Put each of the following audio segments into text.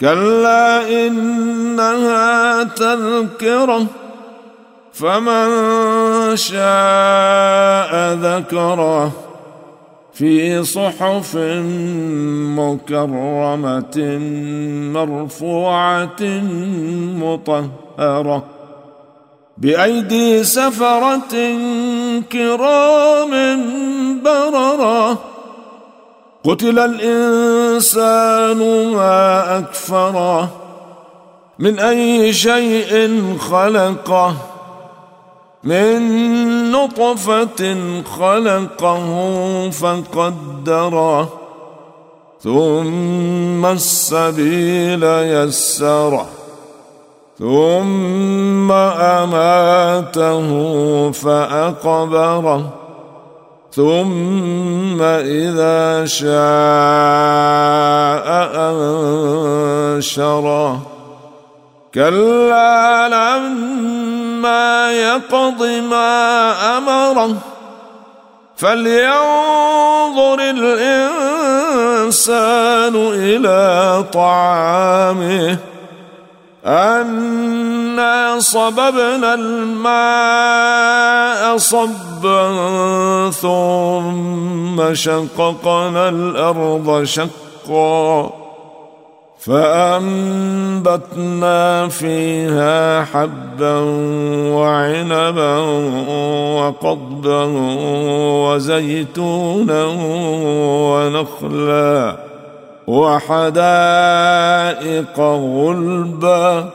كلا إنها تذكرة فمن شاء ذكره في صحف مكرمة مرفوعة مطهرة بأيدي سفرة كرام بررة. قتل الإنسان ما أكفره من أي شيء خلقه من نطفة خلقه فقدره ثم السبيل يسره ثم أماته فأقبره. ثم إذا شاء أنشره. كلا لما يقض ما أمره. فلينظر الإنسان إلى طعامه. أنا صببنا الماء صبا ثم شققنا الأرض شقا فأنبتنا فيها حبا وعنبا وقضبا وزيتونا ونخلا وحدائق غلبا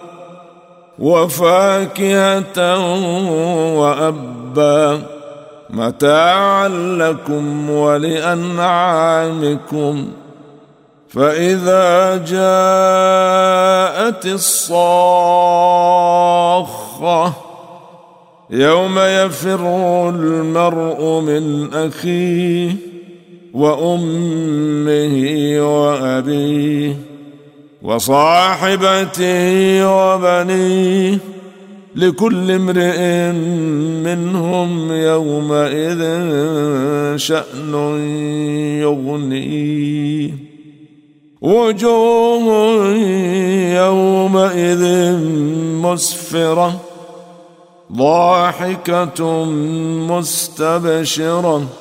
وفاكهة وأبا متاعا لكم ولأنعامكم فإذا جاءت الصاخة يوم يفر المرء من أخيه وأمه وأبيه وصاحبته وبنيه لكل امرئ منهم يومئذ شأن يغنيه. وجوه يومئذ مسفرة ضاحكة مستبشرة.